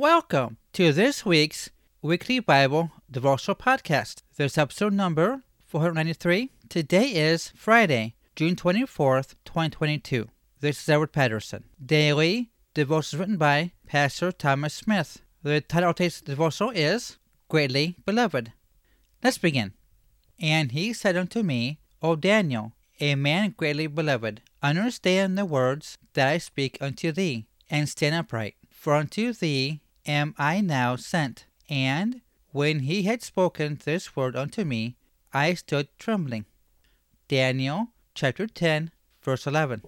Welcome to this week's weekly Bible devotional podcast. This episode number 493. Today is Friday, June 24th, 2022. This is Edward Patterson. Daily devotions written by Pastor Thomas Smith. The title of today's devotional is Greatly Beloved. Let's begin. And he said unto me, O Daniel, a man greatly beloved, understand the words that I speak unto thee, and stand upright. For unto thee am I now sent. And when he had spoken this word unto me, I stood trembling. Daniel chapter 10, verse 11.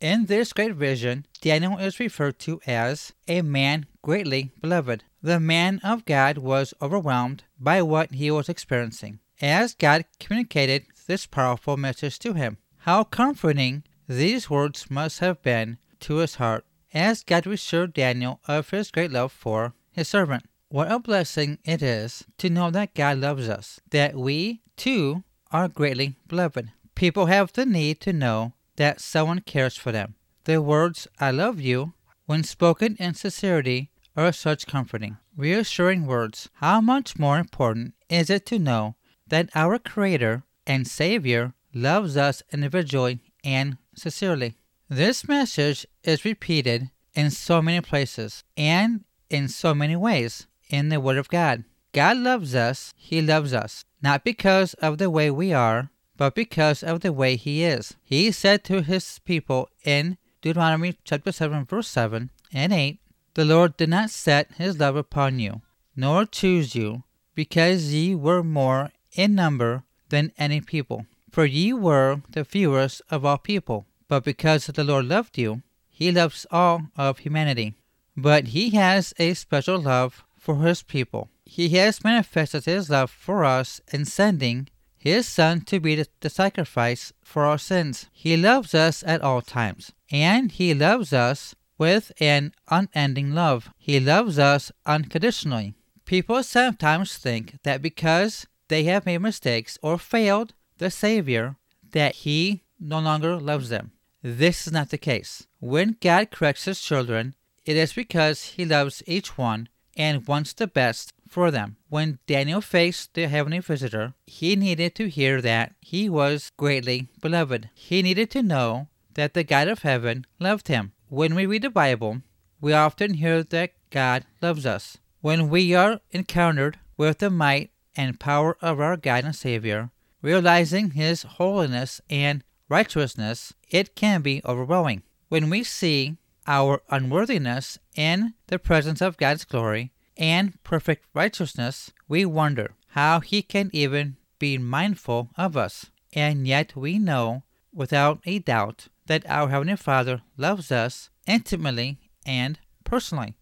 In this great vision, Daniel is referred to as a man greatly beloved. The man of God was overwhelmed by what he was experiencing as God communicated this powerful message to him. How comforting these words must have been to his heart as God assured Daniel of his great love for his servant. What a blessing it is to know that God loves us, that we, too, are greatly beloved. People have the need to know that someone cares for them. The words, I love you, when spoken in sincerity, are such comforting, reassuring words. How much more important is it to know that our Creator and Savior loves us individually and sincerely? This message is repeated in so many places and in so many ways in the Word of God. God loves us, He loves us, not because of the way we are, but because of the way He is. He said to His people in Deuteronomy chapter 7, verse 7 and 8 The Lord did not set His love upon you, nor choose you, because ye were more in number than any people. For ye were the fewest of all people. But because the Lord loved you, he loves all of humanity. But he has a special love for his people. He has manifested his love for us in sending his Son to be the sacrifice for our sins. He loves us at all times, and he loves us with an unending love. He loves us unconditionally. People sometimes think that because they have made mistakes or failed the Savior, that he no longer loves them. This is not the case. When God corrects his children, it is because he loves each one and wants the best for them. When Daniel faced the heavenly visitor, he needed to hear that he was greatly beloved. He needed to know that the God of heaven loved him. When we read the Bible, we often hear that God loves us. When we are encountered with the might and power of our God and Savior, realizing His holiness and righteousness, it can be overwhelming. When we see our unworthiness in the presence of God's glory and perfect righteousness, we wonder how He can even be mindful of us. And yet we know without a doubt that our Heavenly Father loves us intimately and personally.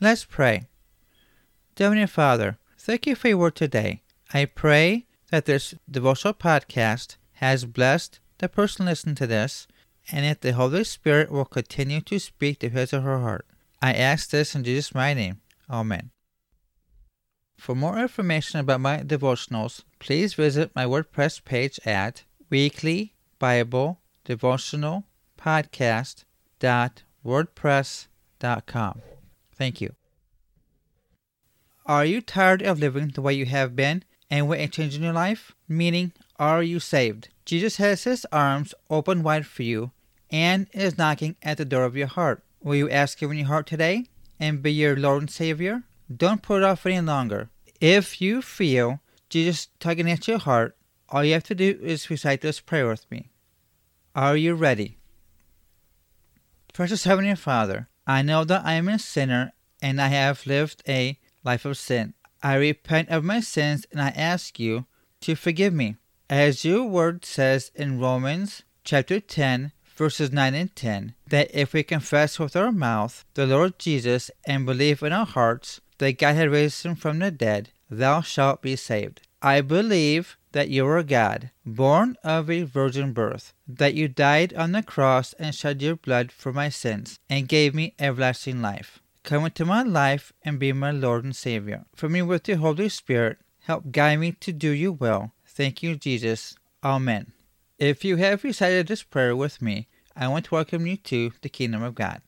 Let's pray. Heavenly Father, thank you for your word today. I pray that this devotional podcast has blessed the person listening to this, and that the Holy Spirit will continue to speak to his or her heart. I ask this in Jesus' name. Amen. For more information about my devotionals, please visit my WordPress page at weekly Bible devotional weeklybibledevotionalpodcast.wordpress.com. Thank you. Are you tired of living the way you have been and a change in your life? Meaning, are you saved? Jesus has his arms open wide for you and is knocking at the door of your heart. Will you ask him in your heart today and be your Lord and Savior? Don't put it off any longer. If you feel Jesus tugging at your heart, all you have to do is recite this prayer with me. Are you ready? Precious Heavenly Father, I know that I am a sinner and I have lived a life of sin. I repent of my sins and I ask you to forgive me. As your word says in Romans chapter 10, verses 9 and 10, that if we confess with our mouth the Lord Jesus and believe in our hearts that God had raised him from the dead, thou shalt be saved. I believe that you are God, born of a virgin birth, that you died on the cross and shed your blood for my sins, and gave me everlasting life. Come into my life and be my Lord and Savior. For me with your Holy Spirit, help guide me to do your will. Thank you, Jesus. Amen. If you have recited this prayer with me, I want to welcome you to the kingdom of God.